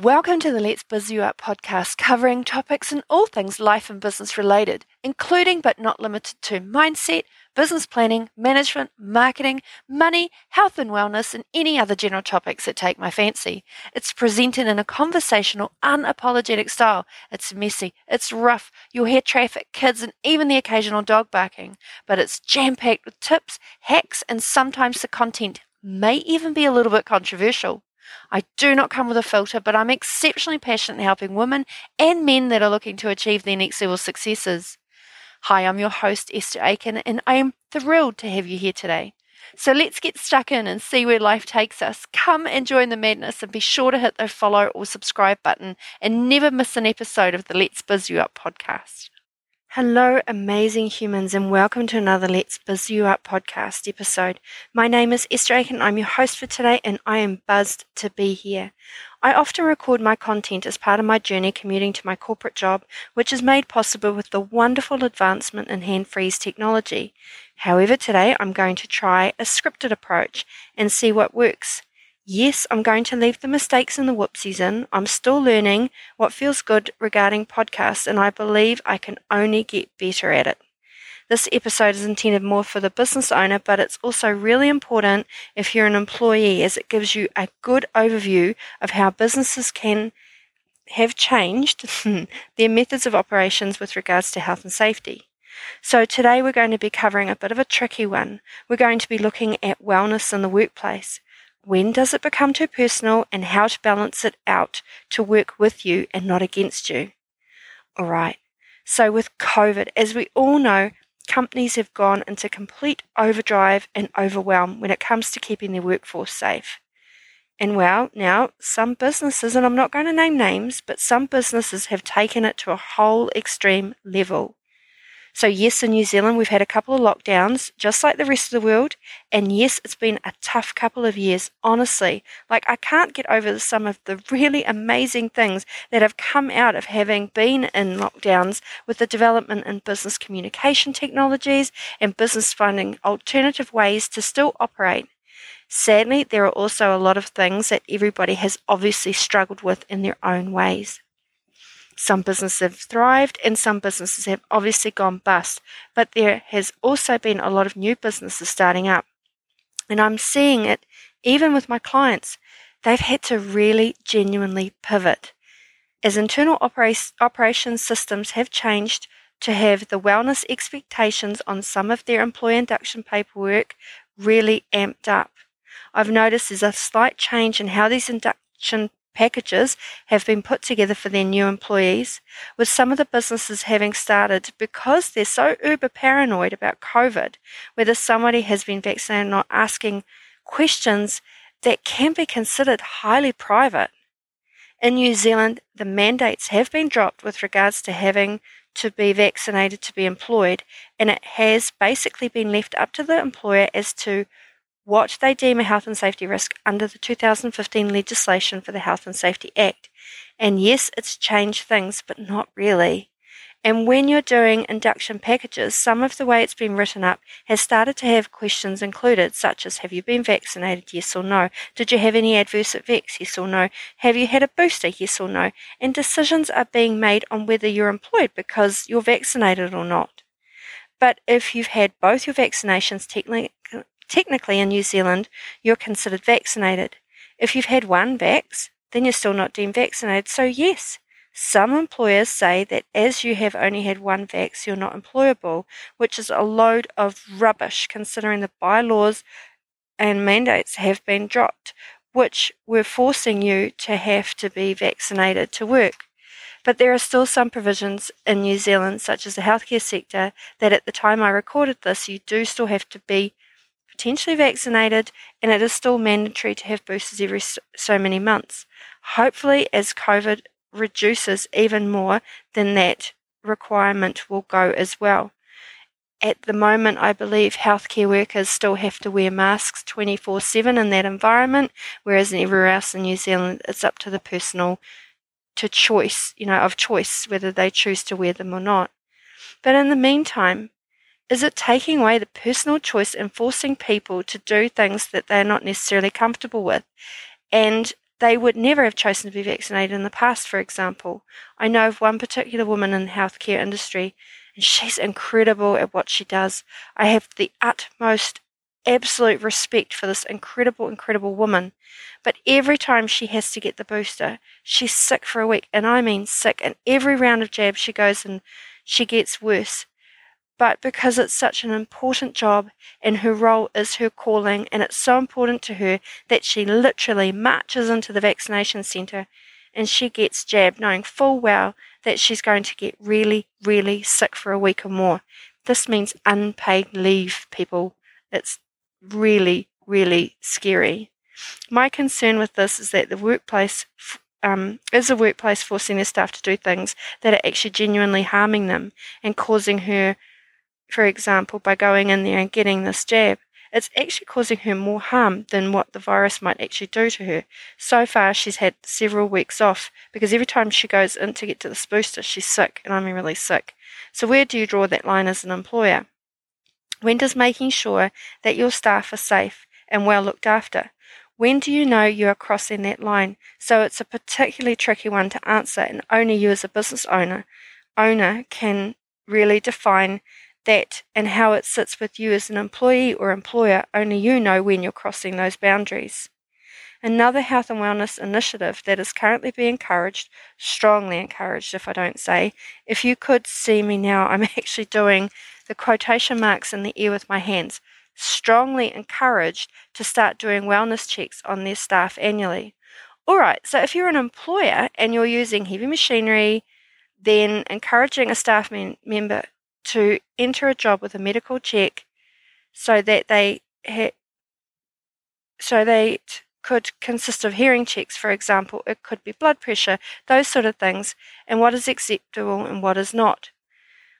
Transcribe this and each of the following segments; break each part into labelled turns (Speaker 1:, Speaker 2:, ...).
Speaker 1: Welcome to the Let's Biz You Up podcast, covering topics and all things life and business related, including but not limited to mindset, business planning, management, marketing, money, health and wellness, and any other general topics that take my fancy. It's presented in a conversational, unapologetic style. It's messy, it's rough, you'll hear traffic, kids, and even the occasional dog barking, but it's jam packed with tips, hacks, and sometimes the content may even be a little bit controversial. I do not come with a filter, but I'm exceptionally passionate in helping women and men that are looking to achieve their next level successes. Hi, I'm your host, Esther Aitken, and I am thrilled to have you here today. So let's get stuck in and see where life takes us. Come and join the madness and be sure to hit the follow or subscribe button and never miss an episode of the Let's Biz You Up podcast. Hello, amazing humans, and welcome to another Let's Buzz You Up podcast episode. My name is Esther Aitken. I'm your host for today, and I am buzzed to be here. I often record my content as part of my journey commuting to my corporate job, which is made possible with the wonderful advancement in hand freeze technology. However, today I'm going to try a scripted approach and see what works. Yes, I'm going to leave the mistakes and the whoopsies in. I'm still learning what feels good regarding podcasts, and I believe I can only get better at it. This episode is intended more for the business owner, but it's also really important if you're an employee as it gives you a good overview of how businesses can have changed their methods of operations with regards to health and safety. So, today we're going to be covering a bit of a tricky one. We're going to be looking at wellness in the workplace. When does it become too personal and how to balance it out to work with you and not against you? All right. So, with COVID, as we all know, companies have gone into complete overdrive and overwhelm when it comes to keeping their workforce safe. And well, now some businesses, and I'm not going to name names, but some businesses have taken it to a whole extreme level. So, yes, in New Zealand, we've had a couple of lockdowns, just like the rest of the world. And yes, it's been a tough couple of years, honestly. Like, I can't get over some of the really amazing things that have come out of having been in lockdowns with the development in business communication technologies and business finding alternative ways to still operate. Sadly, there are also a lot of things that everybody has obviously struggled with in their own ways. Some businesses have thrived and some businesses have obviously gone bust, but there has also been a lot of new businesses starting up. And I'm seeing it even with my clients. They've had to really genuinely pivot. As internal opera- operations systems have changed to have the wellness expectations on some of their employee induction paperwork really amped up. I've noticed there's a slight change in how these induction packages have been put together for their new employees, with some of the businesses having started because they're so uber paranoid about COVID, whether somebody has been vaccinated or not, asking questions that can be considered highly private. In New Zealand, the mandates have been dropped with regards to having to be vaccinated to be employed, and it has basically been left up to the employer as to what they deem a health and safety risk under the 2015 legislation for the Health and Safety Act. And yes, it's changed things, but not really. And when you're doing induction packages, some of the way it's been written up has started to have questions included, such as Have you been vaccinated? Yes or no. Did you have any adverse effects? Yes or no. Have you had a booster? Yes or no. And decisions are being made on whether you're employed because you're vaccinated or not. But if you've had both your vaccinations, technically, Technically, in New Zealand, you're considered vaccinated. If you've had one vax, then you're still not deemed vaccinated. So, yes, some employers say that as you have only had one vax, you're not employable, which is a load of rubbish considering the bylaws and mandates have been dropped, which were forcing you to have to be vaccinated to work. But there are still some provisions in New Zealand, such as the healthcare sector, that at the time I recorded this, you do still have to be potentially vaccinated, and it is still mandatory to have boosters every so many months. Hopefully, as COVID reduces even more, then that requirement will go as well. At the moment, I believe healthcare workers still have to wear masks 24 7 in that environment, whereas everywhere else in New Zealand, it's up to the personal to choice, you know, of choice whether they choose to wear them or not. But in the meantime, is it taking away the personal choice and forcing people to do things that they're not necessarily comfortable with? And they would never have chosen to be vaccinated in the past, for example. I know of one particular woman in the healthcare industry, and she's incredible at what she does. I have the utmost absolute respect for this incredible, incredible woman. But every time she has to get the booster, she's sick for a week, and I mean sick. And every round of jabs she goes and she gets worse. But because it's such an important job and her role is her calling, and it's so important to her that she literally marches into the vaccination centre and she gets jabbed, knowing full well that she's going to get really, really sick for a week or more. This means unpaid leave, people. It's really, really scary. My concern with this is that the workplace um, is a workplace forcing their staff to do things that are actually genuinely harming them and causing her, for example, by going in there and getting this jab, it's actually causing her more harm than what the virus might actually do to her. So far, she's had several weeks off because every time she goes in to get to this booster, she's sick, and I mean really sick. So, where do you draw that line as an employer? When does making sure that your staff are safe and well looked after? When do you know you are crossing that line? So it's a particularly tricky one to answer, and only you as a business owner owner can really define that and how it sits with you as an employee or employer. Only you know when you're crossing those boundaries. Another health and wellness initiative that is currently being encouraged, strongly encouraged if I don't say, if you could see me now, I'm actually doing the quotation marks in the air with my hands, strongly encouraged to start doing wellness checks on their staff annually. All right, so if you're an employer and you're using heavy machinery, then encouraging a staff men- member to enter a job with a medical check so that they ha- so they t- could consist of hearing checks, for example, it could be blood pressure, those sort of things, and what is acceptable and what is not.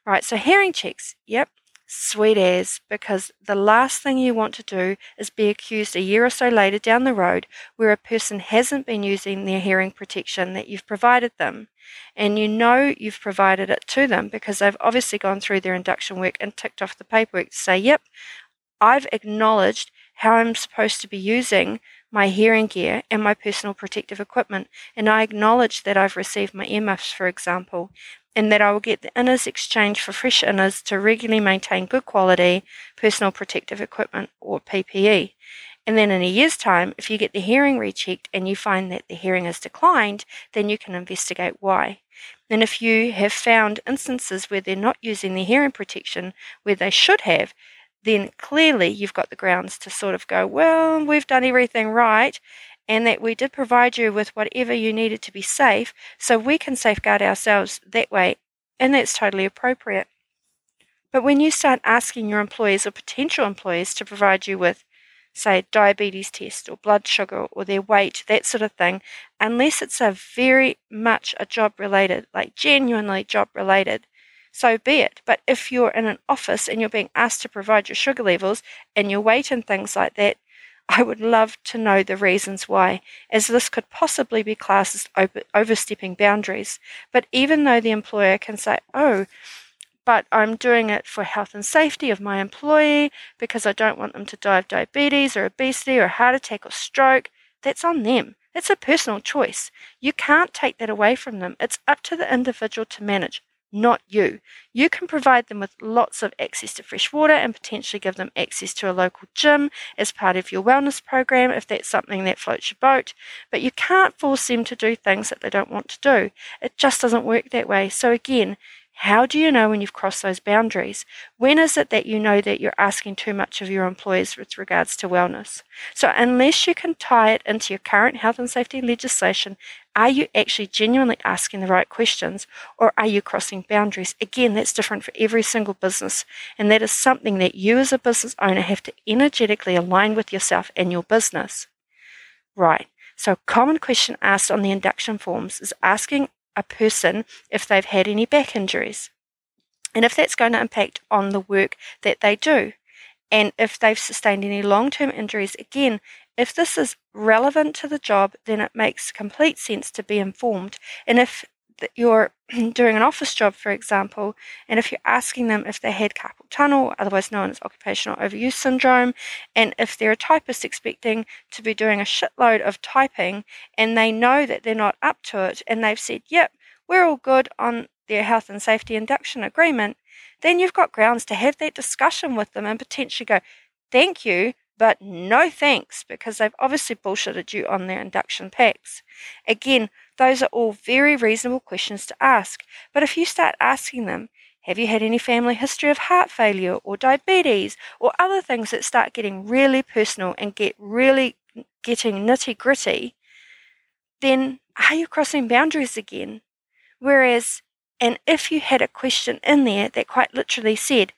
Speaker 1: Right, so hearing checks, yep, sweet as, because the last thing you want to do is be accused a year or so later down the road where a person hasn't been using their hearing protection that you've provided them. And you know you've provided it to them because they've obviously gone through their induction work and ticked off the paperwork to say, yep, I've acknowledged how I'm supposed to be using my hearing gear and my personal protective equipment, and I acknowledge that I've received my earmuffs, for example, and that I will get the inners exchanged for fresh inners to regularly maintain good quality personal protective equipment or PPE. And then in a year's time, if you get the hearing rechecked and you find that the hearing has declined, then you can investigate why. And if you have found instances where they're not using the hearing protection where they should have, then clearly you've got the grounds to sort of go, well, we've done everything right and that we did provide you with whatever you needed to be safe so we can safeguard ourselves that way, and that's totally appropriate. But when you start asking your employees or potential employees to provide you with, say, diabetes test or blood sugar or their weight, that sort of thing, unless it's a very much a job related, like genuinely job related, so be it. But if you're in an office and you're being asked to provide your sugar levels and your weight and things like that, I would love to know the reasons why, as this could possibly be classed as overstepping boundaries. But even though the employer can say, oh, but I'm doing it for health and safety of my employee because I don't want them to die of diabetes or obesity or heart attack or stroke, that's on them. It's a personal choice. You can't take that away from them. It's up to the individual to manage not you. You can provide them with lots of access to fresh water and potentially give them access to a local gym as part of your wellness program if that's something that floats your boat. But you can't force them to do things that they don't want to do. It just doesn't work that way. So, again, how do you know when you've crossed those boundaries? When is it that you know that you're asking too much of your employees with regards to wellness? So, unless you can tie it into your current health and safety legislation, are you actually genuinely asking the right questions or are you crossing boundaries? Again, that's different for every single business, and that is something that you as a business owner have to energetically align with yourself and your business. Right. So, a common question asked on the induction forms is asking a person if they've had any back injuries and if that's going to impact on the work that they do. And if they've sustained any long term injuries, again, if this is relevant to the job, then it makes complete sense to be informed. And if you're doing an office job, for example, and if you're asking them if they had carpal tunnel, otherwise known as occupational overuse syndrome, and if they're a typist expecting to be doing a shitload of typing and they know that they're not up to it and they've said, yep, we're all good on their health and safety induction agreement, then you've got grounds to have that discussion with them and potentially go, thank you, but no thanks, because they've obviously bullshitted you on their induction packs. Again, those are all very reasonable questions to ask, but if you start asking them, have you had any family history of heart failure or diabetes or other things that start getting really personal and get really getting nitty gritty, then are you crossing boundaries again? Whereas, and if you had a question in there that quite literally said,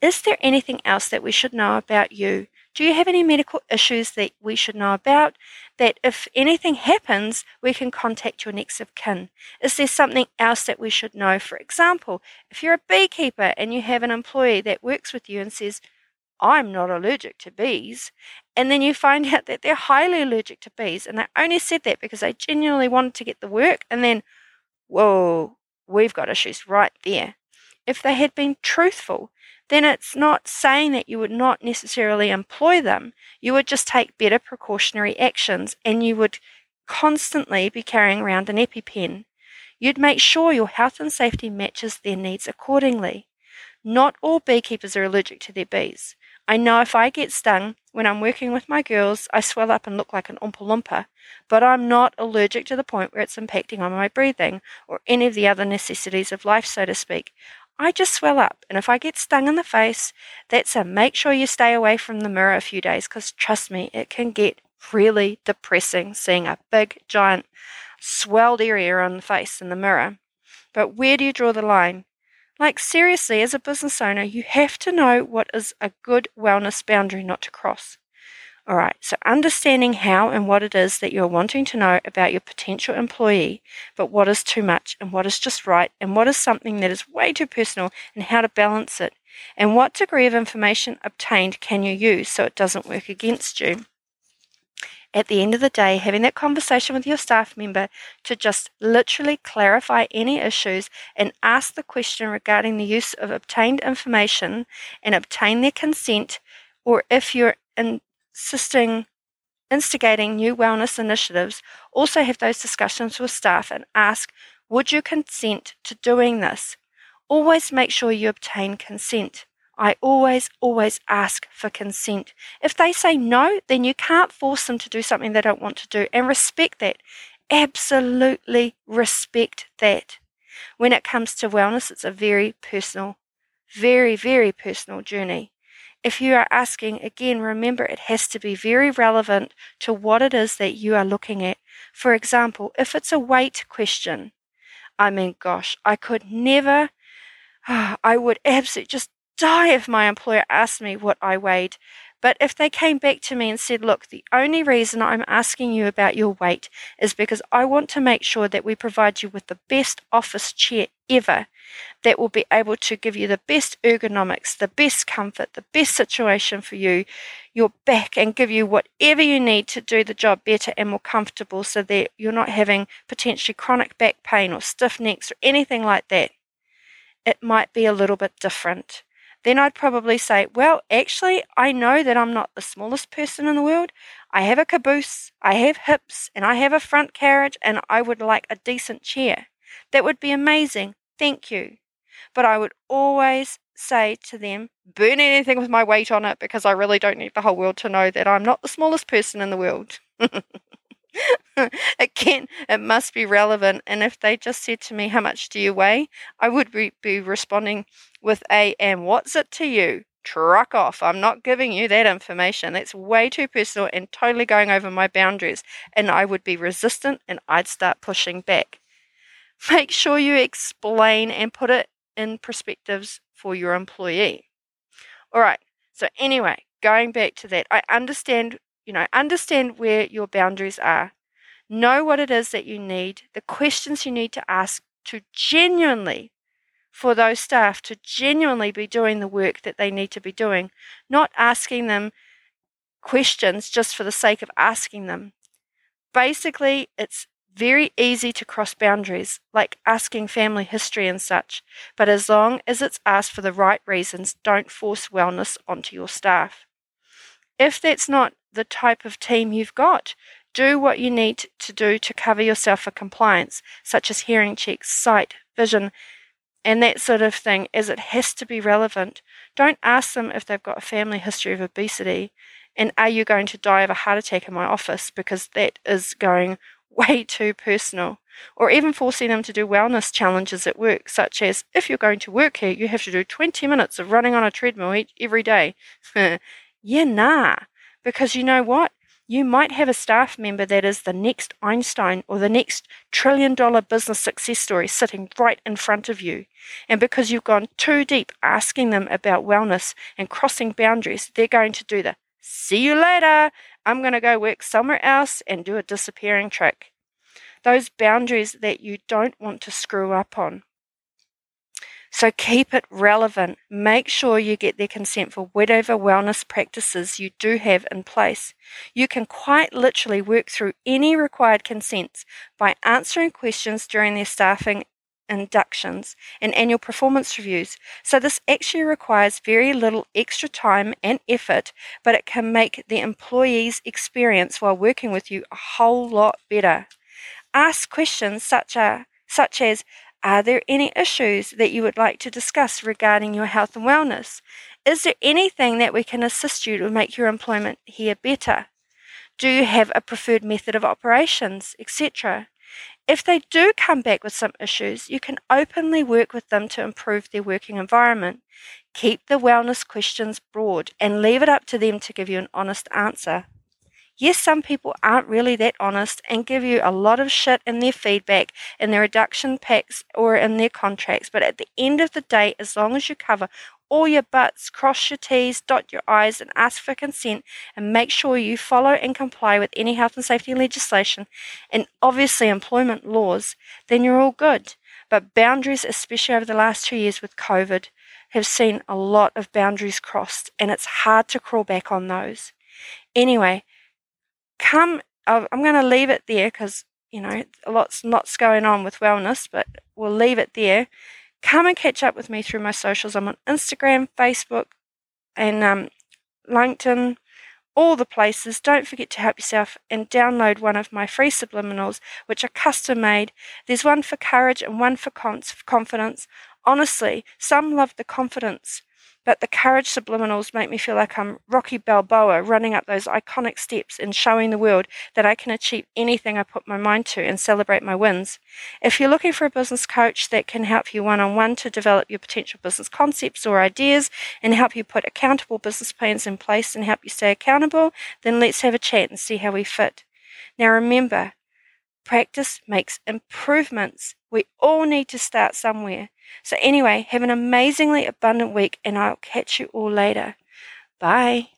Speaker 1: Is there anything else that we should know about you? Do you have any medical issues that we should know about? That if anything happens, we can contact your next of kin. Is there something else that we should know? For example, if you're a beekeeper and you have an employee that works with you and says, I'm not allergic to bees. And then you find out that they're highly allergic to bees and they only said that because they genuinely wanted to get the work. And then, whoa, we've got issues right there. If they had been truthful, then it's not saying that you would not necessarily employ them. You would just take better precautionary actions and you would constantly be carrying around an EpiPen. You'd make sure your health and safety matches their needs accordingly. Not all beekeepers are allergic to their bees. I know if I get stung when I'm working with my girls, I swell up and look like an Oompa Loompa, but I'm not allergic to the point where it's impacting on my breathing or any of the other necessities of life, so to speak. I just swell up. And if I get stung in the face, that's a make sure you stay away from the mirror a few days because trust me, it can get really depressing seeing a big, giant, swelled area on the face in the mirror. But where do you draw the line? Like, seriously, as a business owner, you have to know what is a good wellness boundary not to cross. All right, so understanding how and what it is that you're wanting to know about your potential employee, but what is too much and what is just right, and what is something that is way too personal, and how to balance it, and what degree of information obtained can you use so it doesn't work against you. At the end of the day, having that conversation with your staff member to just literally clarify any issues and ask the question regarding the use of obtained information and obtain their consent, or if you're in assisting, instigating new wellness initiatives, also have those discussions with staff and ask, would you consent to doing this? Always make sure you obtain consent. I always, always ask for consent. If they say no, then you can't force them to do something they don't want to do and respect that. Absolutely respect that. When it comes to wellness, it's a very personal, very, very personal journey. If you are asking, again, remember it has to be very relevant to what it is that you are looking at. For example, if it's a weight question, I mean, gosh, I could never, I would absolutely just die if my employer asked me what I weighed. But if they came back to me and said, Look, the only reason I'm asking you about your weight is because I want to make sure that we provide you with the best office chair ever that will be able to give you the best ergonomics, the best comfort, the best situation for you, your back, and give you whatever you need to do the job better and more comfortable so that you're not having potentially chronic back pain or stiff necks or anything like that. It might be a little bit different then I'd probably say, well, actually, I know that I'm not the smallest person in the world. I have a caboose, I have hips, and I have a front carriage, and I would like a decent chair. That would be amazing. Thank you. But I would always say to them, burn anything with my weight on it because I really don't need the whole world to know that I'm not the smallest person in the world. Again, it must be relevant. And if they just said to me, How much do you weigh? I would be, be responding with a, And what's it to you? Truck off. I'm not giving you that information. That's way too personal and totally going over my boundaries. And I would be resistant and I'd start pushing back. Make sure you explain and put it in perspectives for your employee. All right. So, anyway, going back to that, I understand you know, understand where your boundaries are. Know what it is that you need, the questions you need to ask to genuinely, for those staff to genuinely be doing the work that they need to be doing, not asking them questions just for the sake of asking them. Basically, it's very easy to cross boundaries, like asking family history and such, but as long as it's asked for the right reasons, don't force wellness onto your staff. If that's not the type of team you've got, do what you need to do to cover yourself for compliance, such as hearing checks, sight, vision, and that sort of thing, as it has to be relevant. Don't ask them if they've got a family history of obesity and are you going to die of a heart attack in my office because that is going way too personal. Or even forcing them to do wellness challenges at work, such as if you're going to work here, you have to do 20 minutes of running on a treadmill every day. yeah, nah. Because you know what? You might have a staff member that is the next Einstein or the next trillion dollar business success story sitting right in front of you. And because you've gone too deep asking them about wellness and crossing boundaries, they're going to do the see you later. I'm going to go work somewhere else and do a disappearing trick. Those boundaries that you don't want to screw up on. So keep it relevant. Make sure you get their consent for whatever wellness practices you do have in place. You can quite literally work through any required consents by answering questions during their staffing inductions and annual performance reviews. So this actually requires very little extra time and effort, but it can make the employee's experience while working with you a whole lot better. Ask questions such, a, such as Are there any issues that you would like to discuss regarding your health and wellness? Is there anything that we can assist you to make your employment here better? Do you have a preferred method of operations, etc.? If they do come back with some issues, you can openly work with them to improve their working environment. Keep the wellness questions broad and leave it up to them to give you an honest answer. Yes, some people aren't really that honest and give you a lot of shit in their feedback, in their reduction packs, or in their contracts. But at the end of the day, as long as you cover all your butts, cross your T's, dot your I's, and ask for consent, and make sure you follow and comply with any health and safety legislation and obviously employment laws, then you're all good. But boundaries, especially over the last two years with COVID, have seen a lot of boundaries crossed, and it's hard to crawl back on those. Anyway, come, I'm going to leave it there because, you know, lots, lots going on with wellness, but we'll leave it there come and catch up with me through my socials. I'm on Instagram, Facebook, and um, LinkedIn, all the places. Don't forget to help yourself and download one of my free subliminals, which are custom made. There's one for courage and one for confidence. Honestly, some love the confidence but the courage subliminals make me feel like I'm Rocky Balboa running up those iconic steps and showing the world that I can achieve anything I put my mind to and celebrate my wins. If you're looking for a business coach that can help you one on one to develop your potential business concepts or ideas and help you put accountable business plans in place and help you stay accountable, then let's have a chat and see how we fit. Now remember, practice makes improvements. We all need to start somewhere. So, anyway, have an amazingly abundant week, and I'll catch you all later. Bye.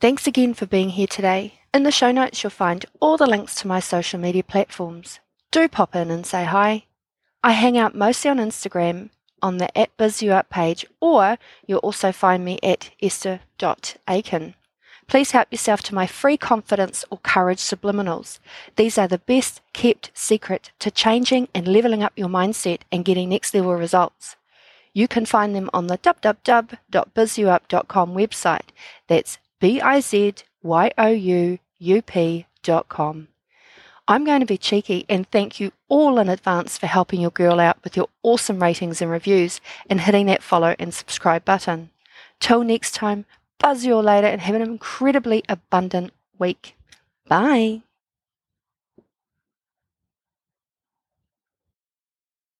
Speaker 1: Thanks again for being here today. In the show notes, you'll find all the links to my social media platforms. Do pop in and say hi. I hang out mostly on Instagram on the at BizYouUp page, or you'll also find me at esther.aitken. Please help yourself to my free confidence or courage subliminals. These are the best kept secret to changing and leveling up your mindset and getting next level results. You can find them on the www.bizyouup.com website. That's B I Z Y O U U P.com. I'm going to be cheeky and thank you all in advance for helping your girl out with your awesome ratings and reviews and hitting that follow and subscribe button. Till next time, buzz you all later and have an incredibly abundant week. Bye.